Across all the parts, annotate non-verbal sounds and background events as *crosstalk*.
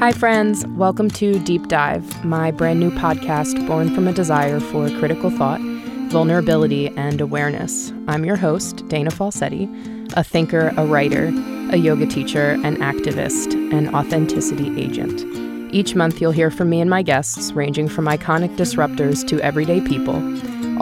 Hi, friends. Welcome to Deep Dive, my brand new podcast born from a desire for critical thought, vulnerability, and awareness. I'm your host, Dana Falsetti, a thinker, a writer, a yoga teacher, an activist, an authenticity agent. Each month, you'll hear from me and my guests, ranging from iconic disruptors to everyday people,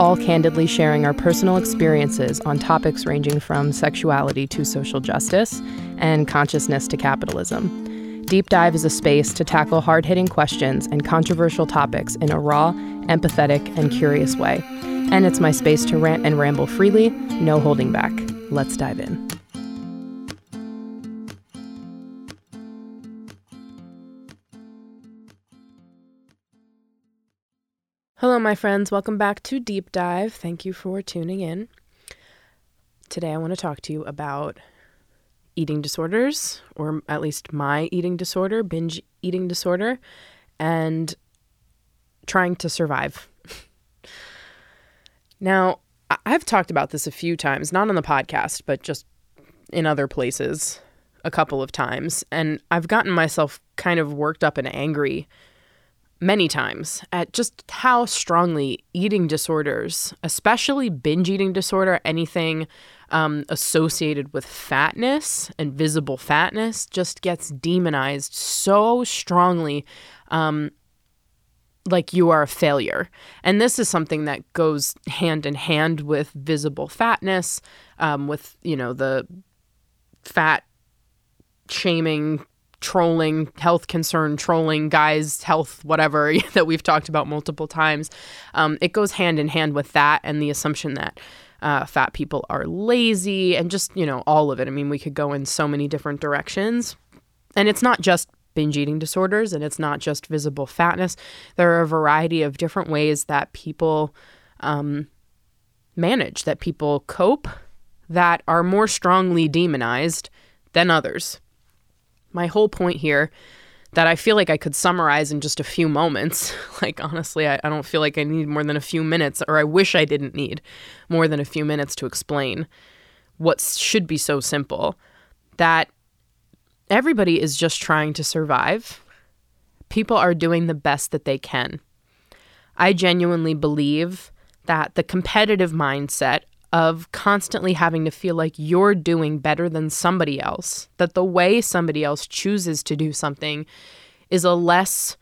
all candidly sharing our personal experiences on topics ranging from sexuality to social justice and consciousness to capitalism. Deep Dive is a space to tackle hard hitting questions and controversial topics in a raw, empathetic, and curious way. And it's my space to rant and ramble freely, no holding back. Let's dive in. Hello, my friends. Welcome back to Deep Dive. Thank you for tuning in. Today, I want to talk to you about eating disorders, or at least my eating disorder, binge eating disorder, and trying to survive. *laughs* now, I've talked about this a few times, not on the podcast, but just in other places a couple of times. And I've gotten myself kind of worked up and angry many times at just how strongly eating disorders, especially binge eating disorder, anything um, associated with fatness and visible fatness just gets demonized so strongly. Um, like you are a failure. And this is something that goes hand in hand with visible fatness, um, with, you know, the fat shaming, trolling, health concern, trolling, guys, health, whatever *laughs* that we've talked about multiple times. Um, it goes hand in hand with that and the assumption that uh, fat people are lazy, and just, you know, all of it. I mean, we could go in so many different directions. And it's not just binge eating disorders and it's not just visible fatness. There are a variety of different ways that people um, manage, that people cope, that are more strongly demonized than others. My whole point here that I feel like I could summarize in just a few moments. *laughs* like, honestly, I, I, don't feel like I need more than a few minutes, or I wish I didn't need more than a few minutes to explain what should be so simple that everybody is just trying to survive. People are doing the best that they can. I genuinely believe that the competitive mindset of constantly having to feel like you're doing better than somebody else, that the way somebody else chooses to do something is a less,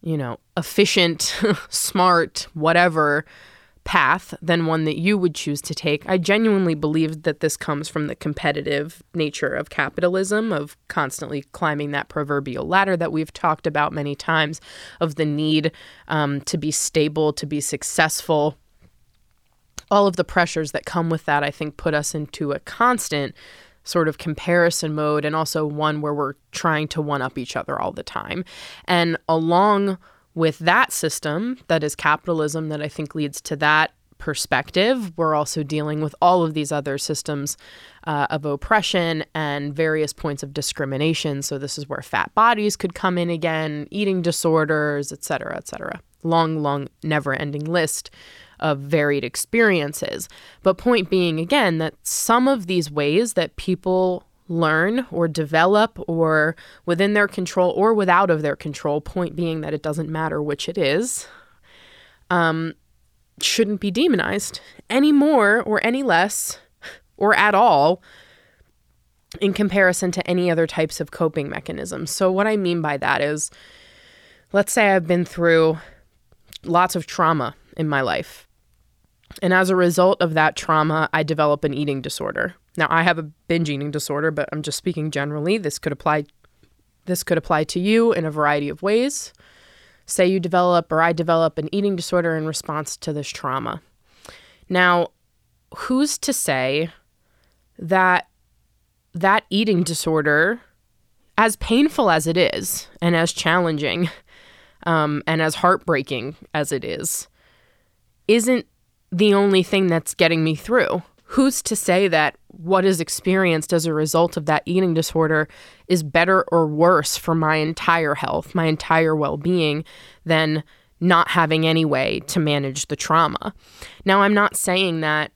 you know, efficient, *laughs* smart, whatever path than one that you would choose to take. I genuinely believe that this comes from the competitive nature of capitalism, of constantly climbing that proverbial ladder that we've talked about many times, of the need um, to be stable, to be successful all of the pressures that come with that, I think, put us into a constant sort of comparison mode and also one where we're trying to one up each other all the time. And along with that system, that is capitalism, that I think leads to that perspective, we're also dealing with all of these other systems uh, of oppression and various points of discrimination. So this is where fat bodies could come in again, eating disorders, et cetera, et cetera. Long, long, never ending list of varied experiences. But, point being, again, that some of these ways that people learn or develop or within their control or without of their control, point being that it doesn't matter which it is, um, shouldn't be demonized any more or any less or at all in comparison to any other types of coping mechanisms. So, what I mean by that is, let's say I've been through lots of trauma in my life. And as a result of that trauma, I develop an eating disorder. Now, I have a binge eating disorder, but I'm just speaking generally. This could apply this could apply to you in a variety of ways. Say you develop or I develop an eating disorder in response to this trauma. Now, who's to say that that eating disorder, as painful as it is, and as challenging, um, and as heartbreaking as it is, isn't the only thing that's getting me through. Who's to say that what is experienced as a result of that eating disorder is better or worse for my entire health, my entire well being, than not having any way to manage the trauma? Now, I'm not saying that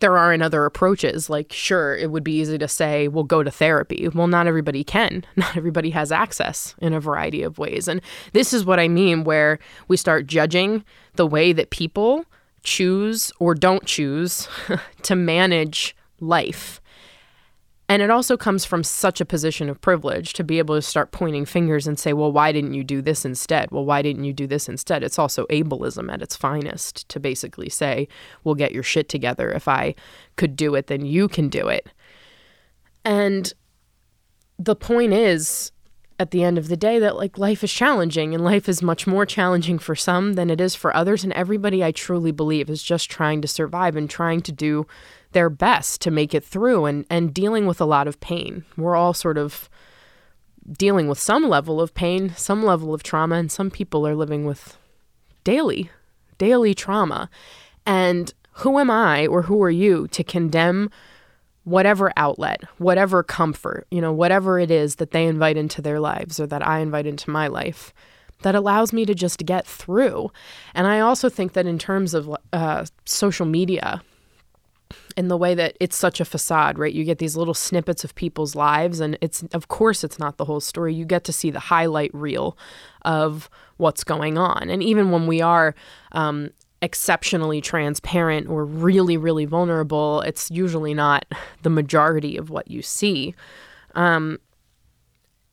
there aren't other approaches. Like, sure, it would be easy to say, well, go to therapy. Well, not everybody can. *laughs* Not everybody has access in a variety of ways. And this is what I mean, where we start judging the way that people choose or don't choose *laughs* to manage life. And it also comes from such a position of privilege to be able to start pointing fingers and say, well, why didn't you do this instead? Well, why didn't you do this instead? It's also ableism at its finest to basically say, well, get your shit together. If I could do it, then you can do it. And the point is, at the end of the day, that like life is challenging and life is much more challenging for some than it is for others. And everybody I truly believe is just trying to survive and trying to do their best to make it through and, and dealing with a lot of pain. We're all sort of dealing with some level of pain, some level of trauma, and some people are living with daily, daily trauma. And who am I or who are you to condemn whatever outlet, whatever comfort, you know, whatever it is that they invite into their lives or that I invite into my life? that allows me to just get through. And I also think that in terms of uh, social media, in the way that it's such a facade, right? You get these little snippets of people's lives, and it's, of course, it's not the whole story. You get to see the highlight reel of what's going on. And even when we are um, exceptionally transparent or really, really vulnerable, it's usually not the majority of what you see. Um,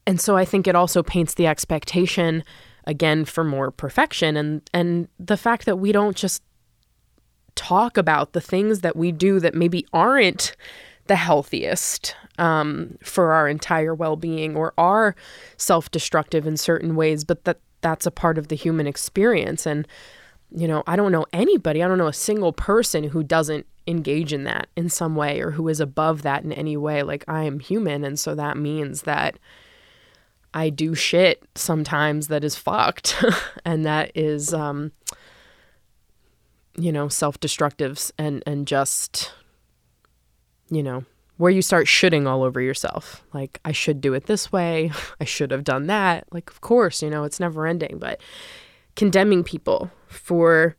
and so I think it also paints the expectation again for more perfection and and the fact that we don't just talk about the things that we do that maybe aren't the healthiest um, for our entire well-being or are self-destructive in certain ways but that that's a part of the human experience and you know i don't know anybody i don't know a single person who doesn't engage in that in some way or who is above that in any way like i am human and so that means that i do shit sometimes that is fucked *laughs* and that is um you know, self-destructives and and just you know, where you start shooting all over yourself. Like I should do it this way. *laughs* I should have done that. Like of course, you know, it's never ending, but condemning people for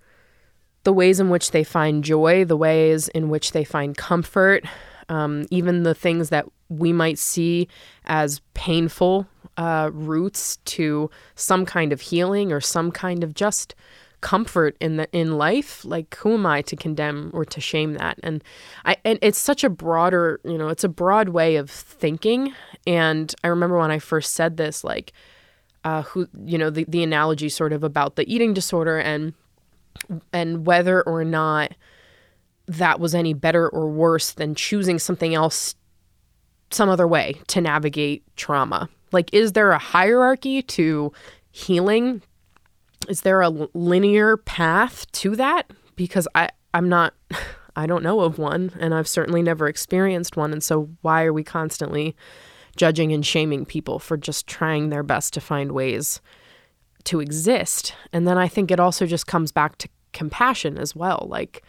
the ways in which they find joy, the ways in which they find comfort, um, even the things that we might see as painful uh, routes to some kind of healing or some kind of just comfort in the in life like who am i to condemn or to shame that? And i and it's such a broader you know it's a broad way of thinking. And i remember when i first said this like uh who you know the, the analogy sort of about the eating disorder and and whether or not that was any better or worse than choosing something else some other way to navigate trauma like is there a hierarchy to healing is there a linear path to that? Because I, I'm not, *laughs* I don't know of one, and I've certainly never experienced one. And so, why are we constantly judging and shaming people for just trying their best to find ways to exist? And then I think it also just comes back to compassion as well. Like,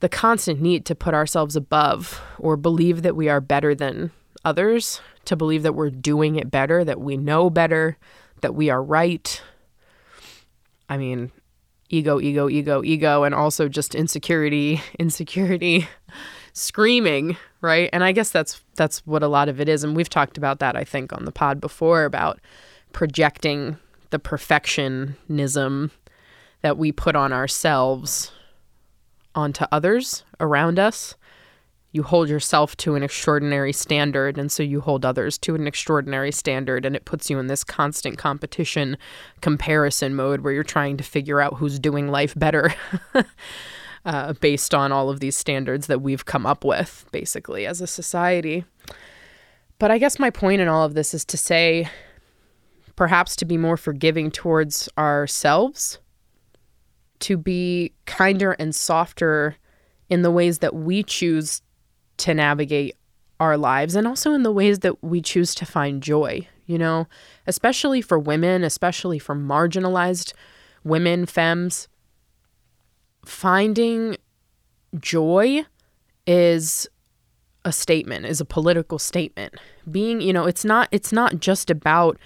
the constant need to put ourselves above or believe that we are better than others, to believe that we're doing it better, that we know better, that we are right, I mean, ego, ego, ego, ego, and also just insecurity, *laughs* insecurity, screaming, right? And I guess that's that's what a lot of it is. And we've talked about that, I think, on the pod before about projecting the perfectionism that we put on ourselves onto others around us you hold yourself to an extraordinary standard and so you hold others to an extraordinary standard and it puts you in this constant competition comparison mode where you're trying to figure out who's doing life better *laughs* uh, based on all of these standards that we've come up with basically as a society but i guess my point in all of this is to say perhaps to be more forgiving towards ourselves to be kinder and softer in the ways that we choose to navigate our lives and also in the ways that we choose to find joy, you know, especially for women, especially for marginalized women, femmes. Finding joy is a statement, is a political statement. Being, you know, it's not it's not just about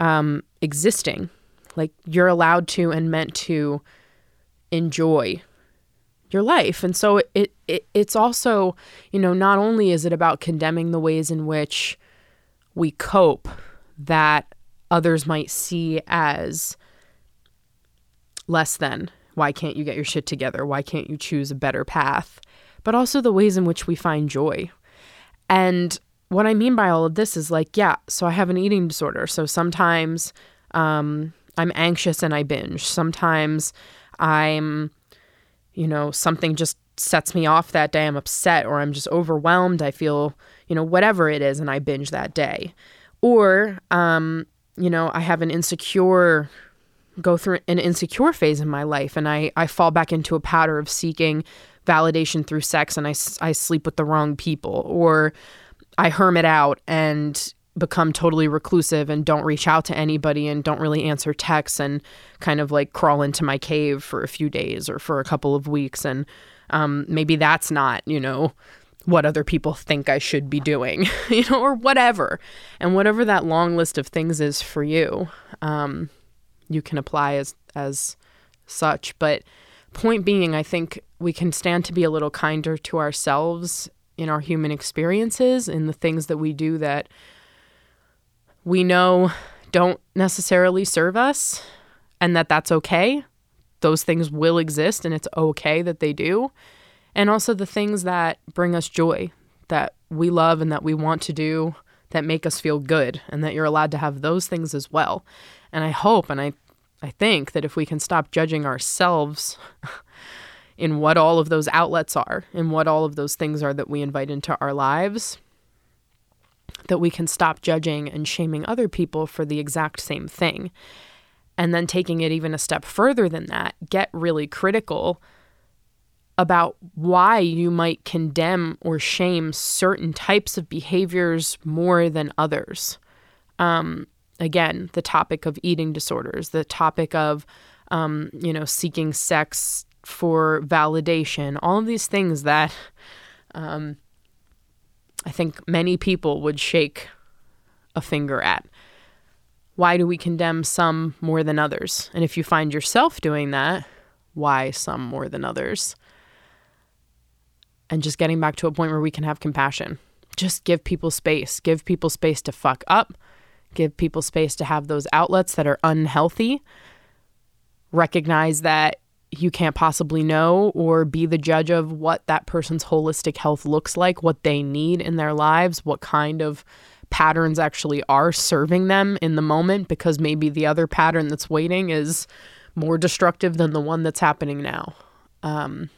um, existing. Like you're allowed to and meant to enjoy your life. And so it, it it, it's also, you know, not only is it about condemning the ways in which we cope that others might see as less than. Why can't you get your shit together? Why can't you choose a better path? But also the ways in which we find joy. And what I mean by all of this is like, yeah, so I have an eating disorder. So sometimes um, I'm anxious and I binge. Sometimes I'm, you know, something just sets me off that day. I'm upset or I'm just overwhelmed. I feel, you know, whatever it is, and I binge that day. Or, um, you know, I have an insecure, go through an insecure phase in my life, and I, I fall back into a pattern of seeking validation through sex and I, I sleep with the wrong people. Or I hermit out and become totally reclusive and don't reach out to anybody and don't really answer texts and kind of like crawl into my cave for a few days or for a couple of weeks. And um, maybe that's not, you know, what other people think I should be doing, *laughs* you know, or whatever. And whatever that long list of things is for you, um, you can apply as as such. But point being, I think we can stand to be a little kinder to ourselves in our human experiences, in the things that we do that we know don't necessarily serve us, and that that's okay those things will exist and it's okay that they do. And also the things that bring us joy, that we love and that we want to do, that make us feel good, and that you're allowed to have those things as well. And I hope and I, I think that if we can stop judging ourselves *laughs* in what all of those outlets are, in what all of those things are that we invite into our lives, that we can stop judging and shaming other people for the exact same thing and then taking it even a step further than that, get really critical about why you might condemn or shame certain types of behaviors more than others. Um, again, the topic of eating disorders, the topic of, um, you know, seeking sex for validation, all of these things that um, I think many people would shake a finger at. Why do we condemn some more than others? And if you find yourself doing that, why some more than others? And just getting back to a point where we can have compassion. Just give people space. Give people space to fuck up. Give people space to have those outlets that are unhealthy. Recognize that you can't possibly know or be the judge of what that person's holistic health looks like, what they need in their lives, what kind of patterns actually are serving them in the moment because maybe the other pattern that's waiting is more destructive than the one that's happening now. Um,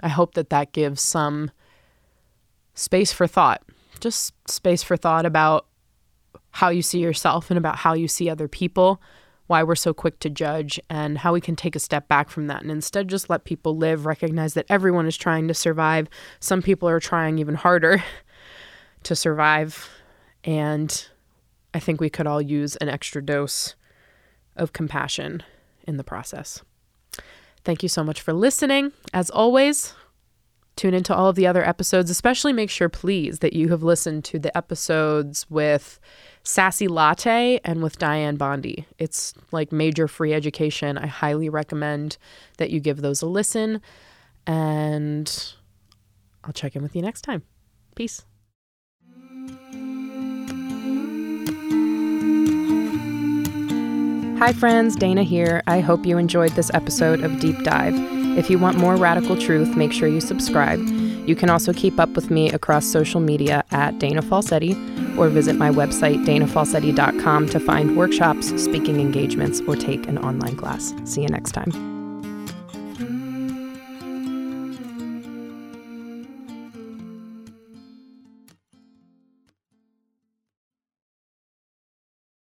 I hope that that gives some space for thought, just space for thought about how you see yourself and about how you see other people, why we're so quick to judge, and how we can take a step back from that and instead just let people live, recognize that everyone is trying to survive. Some people are trying even harder. *laughs* to survive. And I think we could all use an extra dose of compassion in the process. Thank you so much for listening. As always, tune into all of the other episodes, especially make sure, please, that you have listened to the episodes with Sassy Latte and with Dianne Bondy. It's like major free education. I highly recommend that you give those a listen. And I'll check in with you next time. Peace. Hi, friends, Dana here. I hope you enjoyed this episode of Deep Dive. If you want more radical truth, make sure you subscribe. You can also keep up with me across social media at Dana Falsetti or visit my website, danafalsetti.com, to find workshops, speaking engagements, or take an online class. See you next time.